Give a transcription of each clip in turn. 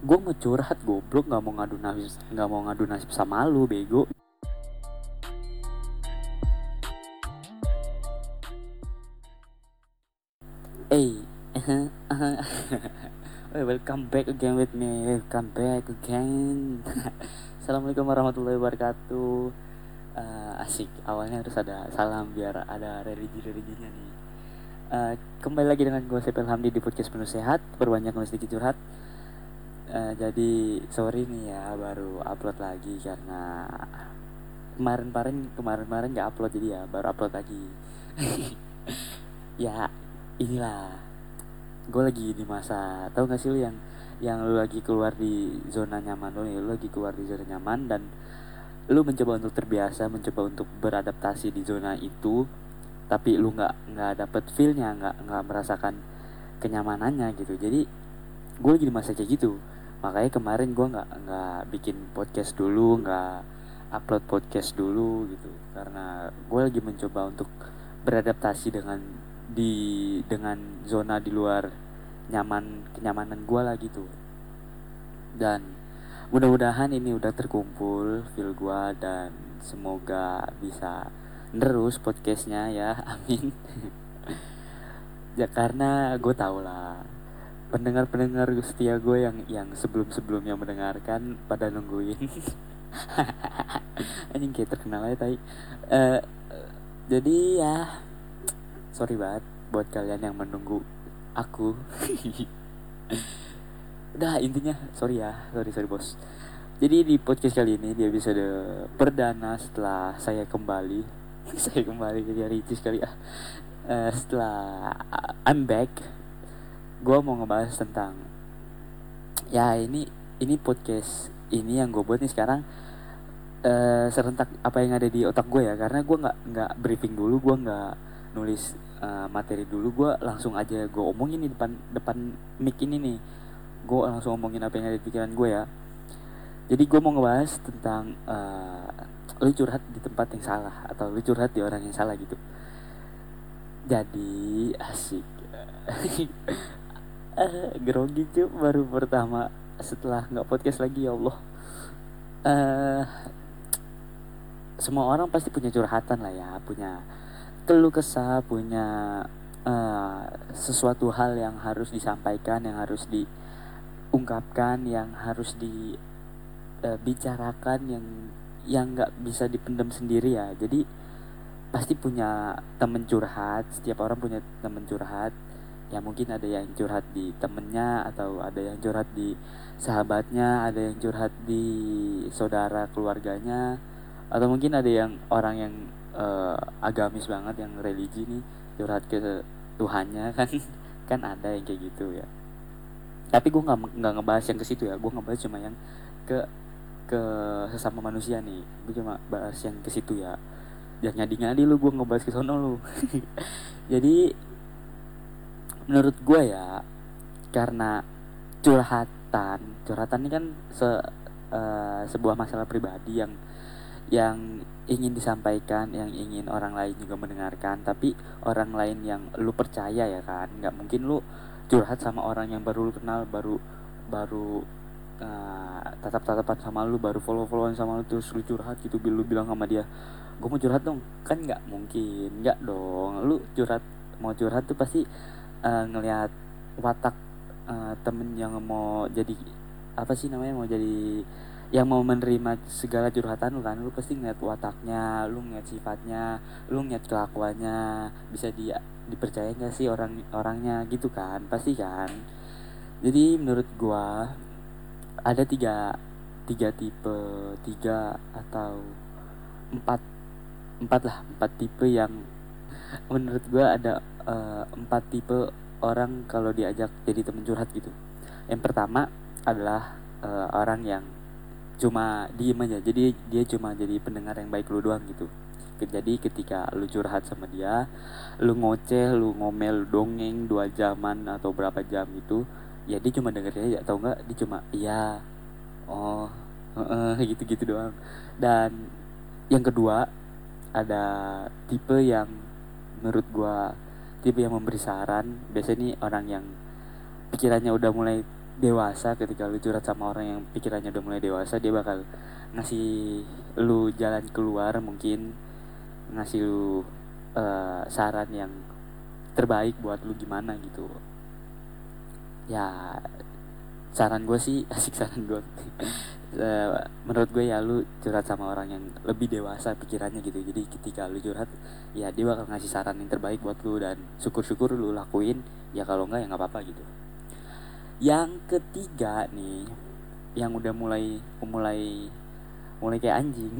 gue mau curhat goblok nggak mau ngadu nasib nggak mau ngadu nasib sama lu bego Hey, welcome back again with me. Welcome back again. Assalamualaikum warahmatullahi wabarakatuh. Uh, asik. Awalnya harus ada salam biar ada religi-religinya nih. Uh, kembali lagi dengan gue Sepel Hamdi di podcast penuh sehat. Berbanyak sedikit curhat. Uh, jadi sorry nih ya baru upload lagi karena kemarin-kemarin kemarin-kemarin nggak upload jadi ya baru upload lagi. ya inilah gue lagi di masa tahu gak sih lu yang yang lu lagi keluar di zona nyaman lu, lu lagi keluar di zona nyaman dan lu mencoba untuk terbiasa mencoba untuk beradaptasi di zona itu tapi lu nggak nggak dapet feelnya nggak nggak merasakan kenyamanannya gitu. Jadi gue lagi di masa kayak gitu makanya kemarin gue nggak nggak bikin podcast dulu nggak upload podcast dulu gitu. Karena gue lagi mencoba untuk beradaptasi dengan di dengan zona di luar nyaman kenyamanan gue lah gitu dan mudah-mudahan ini udah terkumpul feel gue dan semoga bisa terus podcastnya ya. Amin. Ya karena gue tau lah pendengar-pendengar setia gue yang yang sebelum-sebelumnya mendengarkan pada nungguin. Anjing kayak terkenal aja tadi uh, jadi ya sorry banget buat kalian yang menunggu aku. Udah intinya sorry ya sorry sorry bos. Jadi di podcast kali ini dia bisa de perdana setelah saya kembali saya kembali ke Ricis sekali ya. Uh, setelah I'm back gue mau ngebahas tentang ya ini ini podcast ini yang gue buat nih sekarang uh, serentak apa yang ada di otak gue ya. Karena gue nggak nggak briefing dulu gue nggak nulis uh, materi dulu. Gue langsung aja gue omongin nih depan depan mic ini nih. Gue langsung omongin apa yang ada di pikiran gue ya. Jadi gue mau ngebahas tentang uh, lu curhat di tempat yang salah atau lu curhat di orang yang salah gitu. Jadi asik grogi cuy baru pertama setelah nggak podcast lagi ya Allah. Uh, semua orang pasti punya curhatan lah ya punya keluh kesah punya uh, sesuatu hal yang harus disampaikan yang harus diungkapkan yang harus dibicarakan uh, yang yang nggak bisa dipendam sendiri ya. Jadi pasti punya temen curhat setiap orang punya temen curhat ya mungkin ada yang curhat di temennya atau ada yang curhat di sahabatnya ada yang curhat di saudara keluarganya atau mungkin ada yang orang yang uh, agamis banget yang religi nih curhat ke Tuhannya kan kan ada yang kayak gitu ya. Tapi gue nggak nggak ngebahas yang ke situ ya. Gue ngebahas cuma yang ke ke sesama manusia nih. Gue cuma bahas yang ke situ ya. Jangan nyadi nyadi lu gue ngebahas ke sono lu. Jadi menurut gue ya karena curhatan curhatan ini kan se uh, sebuah masalah pribadi yang yang ingin disampaikan yang ingin orang lain juga mendengarkan. Tapi orang lain yang lu percaya ya kan nggak mungkin lu curhat sama orang yang baru lu kenal baru baru uh, tatap-tatapan sama lu baru follow-followan sama lu terus lu curhat gitu lu bilang sama dia gue mau curhat dong. Kan nggak mungkin nggak dong. Lu curhat mau curhat tuh pasti uh, ngelihat watak uh, temen yang mau jadi apa sih namanya mau jadi yang mau menerima segala curhatan lu kan lu pasti ngeliat wataknya lu ngeliat sifatnya lu ngeliat kelakuannya bisa dia dipercaya nggak sih orang orangnya gitu kan pasti kan. Jadi menurut gua ada tiga tiga tipe tiga atau empat empat lah empat tipe yang menurut gua ada uh, empat tipe orang kalau diajak jadi temen curhat gitu. Yang pertama adalah uh, orang yang cuma diem aja. Jadi dia cuma jadi pendengar yang baik lu doang gitu. Jadi ketika lu curhat sama dia lu ngoceh lu ngomel dongeng dua jaman atau berapa jam itu ya dia cuma dengerin aja. Atau enggak dia cuma iya. Oh uh, uh, gitu doang. Dan yang kedua ada tipe yang menurut gua tipe yang memberi saran. Biasanya nih orang yang pikirannya udah mulai dewasa. Ketika lu curhat sama orang yang pikirannya udah mulai dewasa dia bakal ngasih lu jalan keluar mungkin. Ngasih lu uh, saran yang terbaik buat lu gimana gitu. Ya saran gue sih asik saran gue uh, menurut gue ya lu curhat sama orang yang lebih dewasa pikirannya gitu. Jadi ketika lu curhat ya dia bakal ngasih saran yang terbaik buat lu dan syukur-syukur lu lakuin. Ya kalau enggak ya nggak apa-apa gitu. Yang ketiga nih yang udah mulai mulai mulai kayak anjing.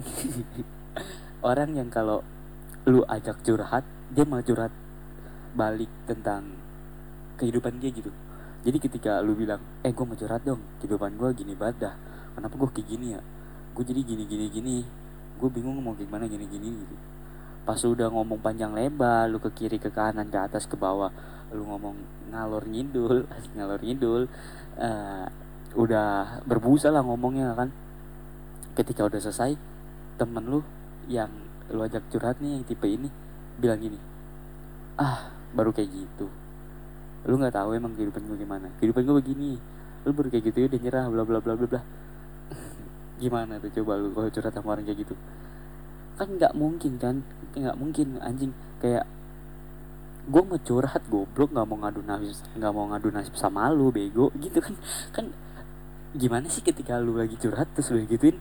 Orang yang kalau lu ajak curhat dia malah curhat balik tentang kehidupan dia gitu jadi ketika lu bilang eh gue mau curhat dong kehidupan gue gini banget dah. Kenapa gue kayak gini ya? Gue jadi gini gini gini. Gue bingung mau gimana gini gini gitu. Pas udah ngomong panjang lebar lu ke kiri ke kanan ke atas ke bawah lu ngomong ngalor ngidul ngalor ngidul uh, udah berbusa lah ngomongnya kan. Ketika udah selesai temen lu yang lu ajak curhat nih yang tipe ini bilang gini ah baru kayak gitu lu nggak tahu emang kehidupan gue gimana. Kehidupan gue begini. Lu baru kayak gitu ya udah nyerah bla bla bla bla bla. Gimana tuh coba lu kalau curhat sama orang kayak gitu? Kan nggak mungkin kan? Nggak mungkin anjing. Kayak gue mau curhat goblok nggak mau ngadu nasib nggak mau ngadu nasib sama lu bego. Gitu kan. Kan gimana sih ketika lu lagi curhat terus lu gituin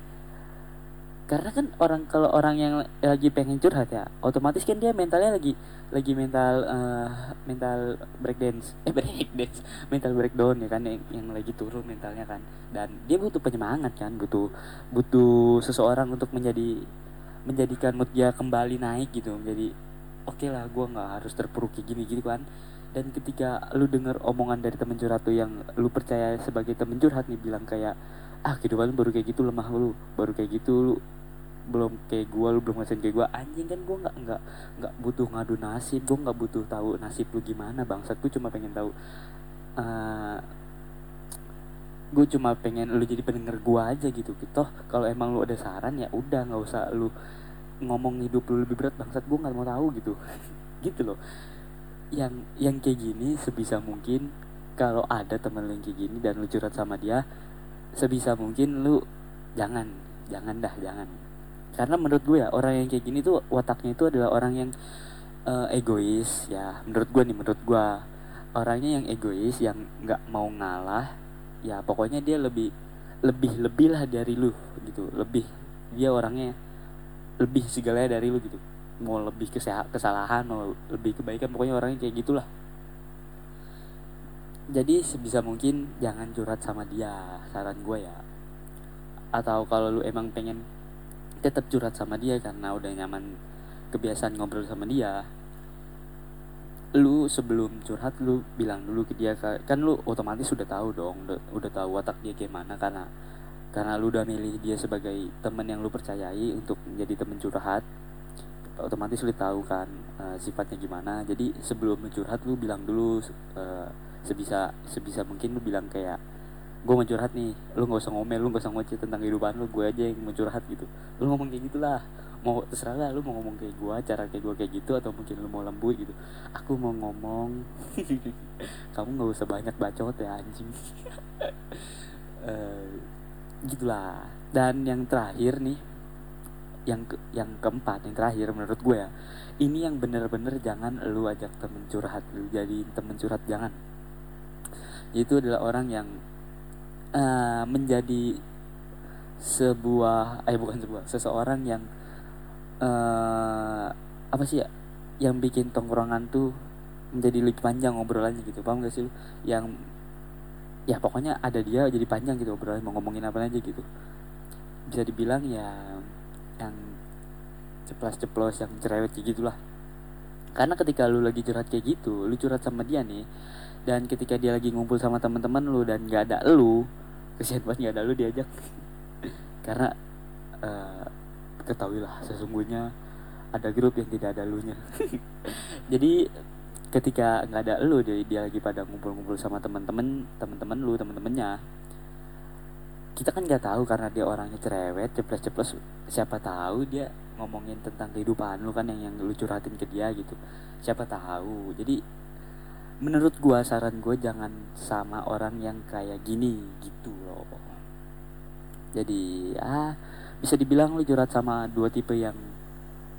karena kan orang kalau orang yang lagi pengen curhat ya otomatis kan dia mentalnya lagi lagi mental uh, mental breakdance. Eh breakdance. Mental breakdown ya kan yang, yang lagi turun mentalnya kan. Dan dia butuh penyemangat kan butuh butuh seseorang untuk menjadi menjadikan mood dia kembali naik gitu. Menjadi oke okay lah gue nggak harus terpuruk kayak gini gitu kan. Dan ketika lu denger omongan dari temen curhat tuh yang lu percaya sebagai temen curhat nih bilang kayak ah kehidupan lu baru kayak gitu lemah lu baru kayak gitu lu belum kayak gue lu belum ngerasain kayak gue anjing kan gue nggak nggak nggak butuh ngadu nasib gue nggak butuh tahu nasib lu gimana bangsat. Gue cuma pengen tahu uh, eh, gue cuma pengen lu jadi pendengar gue aja gitu. Gitu kalau emang lu ada saran ya udah nggak usah lu ngomong hidup lu lebih berat bangsat. Gue nggak mau tahu gitu. Gitu loh. Yang yang kayak gini sebisa mungkin kalau ada temen lu yang kayak gini dan lu curhat sama dia sebisa mungkin lu jangan jangan dah jangan karena menurut gue ya orang yang kayak gini tuh wataknya itu adalah orang yang uh, egois ya. Menurut gue nih menurut gue. Orangnya yang egois yang nggak mau ngalah ya pokoknya dia lebih lebih lebih lah dari lu gitu. Lebih dia orangnya lebih segalanya dari lu gitu. Mau lebih kesalahan mau lebih kebaikan pokoknya orangnya kayak gitulah. Jadi sebisa mungkin jangan curhat sama dia saran gue ya. Atau kalau lu emang pengen tetap curhat sama dia karena udah nyaman kebiasaan ngobrol sama dia. Lu sebelum curhat lu bilang dulu ke dia kan lu otomatis sudah tahu dong udah, udah tahu watak dia gimana karena karena lu udah milih dia sebagai temen yang lu percayai untuk menjadi temen curhat. Otomatis lu tahu kan uh, sifatnya gimana. Jadi sebelum curhat lu bilang dulu uh, sebisa sebisa mungkin lu bilang kayak gue mau curhat nih lu nggak usah ngomel lu nggak usah ngoceh tentang kehidupan lu gue aja yang mau curhat gitu. Lu ngomong kayak gitulah. Mau terserah lah lu mau ngomong kayak gue cara kayak gue kayak gitu atau mungkin lu mau lembut gitu. Aku mau ngomong kamu nggak usah banyak bacot ya anjing. Uh, gitulah. Dan yang terakhir nih yang ke, yang keempat yang terakhir menurut gue ya ini yang bener-bener jangan lu ajak temen curhat lu jadi temen curhat jangan. Itu adalah orang yang uh, menjadi sebuah eh bukan sebuah seseorang yang uh, apa sih ya yang bikin tongkrongan tuh menjadi lebih panjang ngobrolannya gitu. Paham gak sih yang ya pokoknya ada dia jadi panjang gitu obrolan mau ngomongin apa aja gitu. Bisa dibilang ya yang ceplos-ceplos yang cerewet gitulah karena ketika lu lagi curhat kayak gitu lu curhat sama dia nih dan ketika dia lagi ngumpul sama teman-teman lu dan gak ada lu kesian banget gak ada lu diajak. Karena uh, ketahuilah sesungguhnya ada grup yang tidak ada lu nya jadi ketika nggak ada lu jadi dia lagi pada ngumpul-ngumpul sama teman-teman teman-teman lu teman-temannya kita kan nggak tahu karena dia orangnya cerewet ceplos-ceplos siapa tahu dia ngomongin tentang kehidupan lu kan yang yang lu curhatin ke dia gitu. Siapa tahu. Jadi menurut gua saran gue jangan sama orang yang kayak gini gitu loh. Jadi ah bisa dibilang lu curhat sama dua tipe yang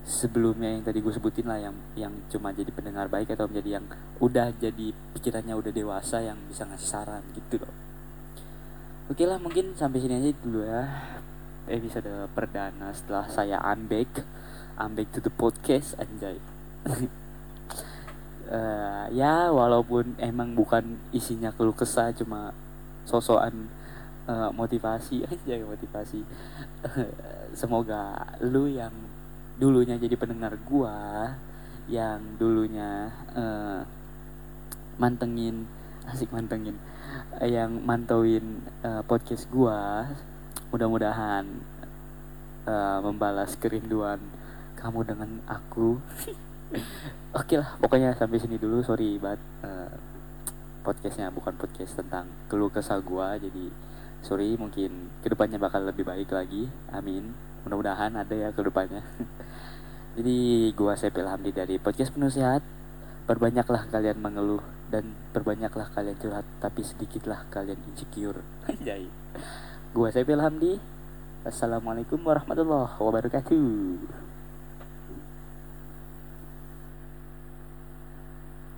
sebelumnya yang tadi gue sebutin lah yang yang cuma jadi pendengar baik atau menjadi yang udah jadi pikirannya udah dewasa yang bisa ngasih saran gitu loh. Oke lah mungkin sampai sini aja dulu ya episode perdana setelah saya unback unback to the podcast anjay. Uh, ya walaupun emang bukan isinya keluh kesah cuma sosokan uh, motivasi. Aja motivasi. Semoga lu yang dulunya jadi pendengar gua yang dulunya uh, mantengin asik mantengin yang mantauin uh, podcast gua mudah-mudahan uh, membalas kerinduan kamu dengan aku. Oke lah pokoknya sampai sini dulu. Sorry banget uh, podcastnya bukan podcast tentang keluh kesah gua. Jadi sorry mungkin ke depannya bakal lebih baik lagi. Amin. Mudah-mudahan ada ya ke depannya jadi gua Sepil Hamdi dari podcast penuh sehat. Perbanyaklah kalian mengeluh dan perbanyaklah kalian curhat tapi sedikitlah kalian insecure. Anjay gua Sepil Hamdi. Assalamualaikum warahmatullahi wabarakatuh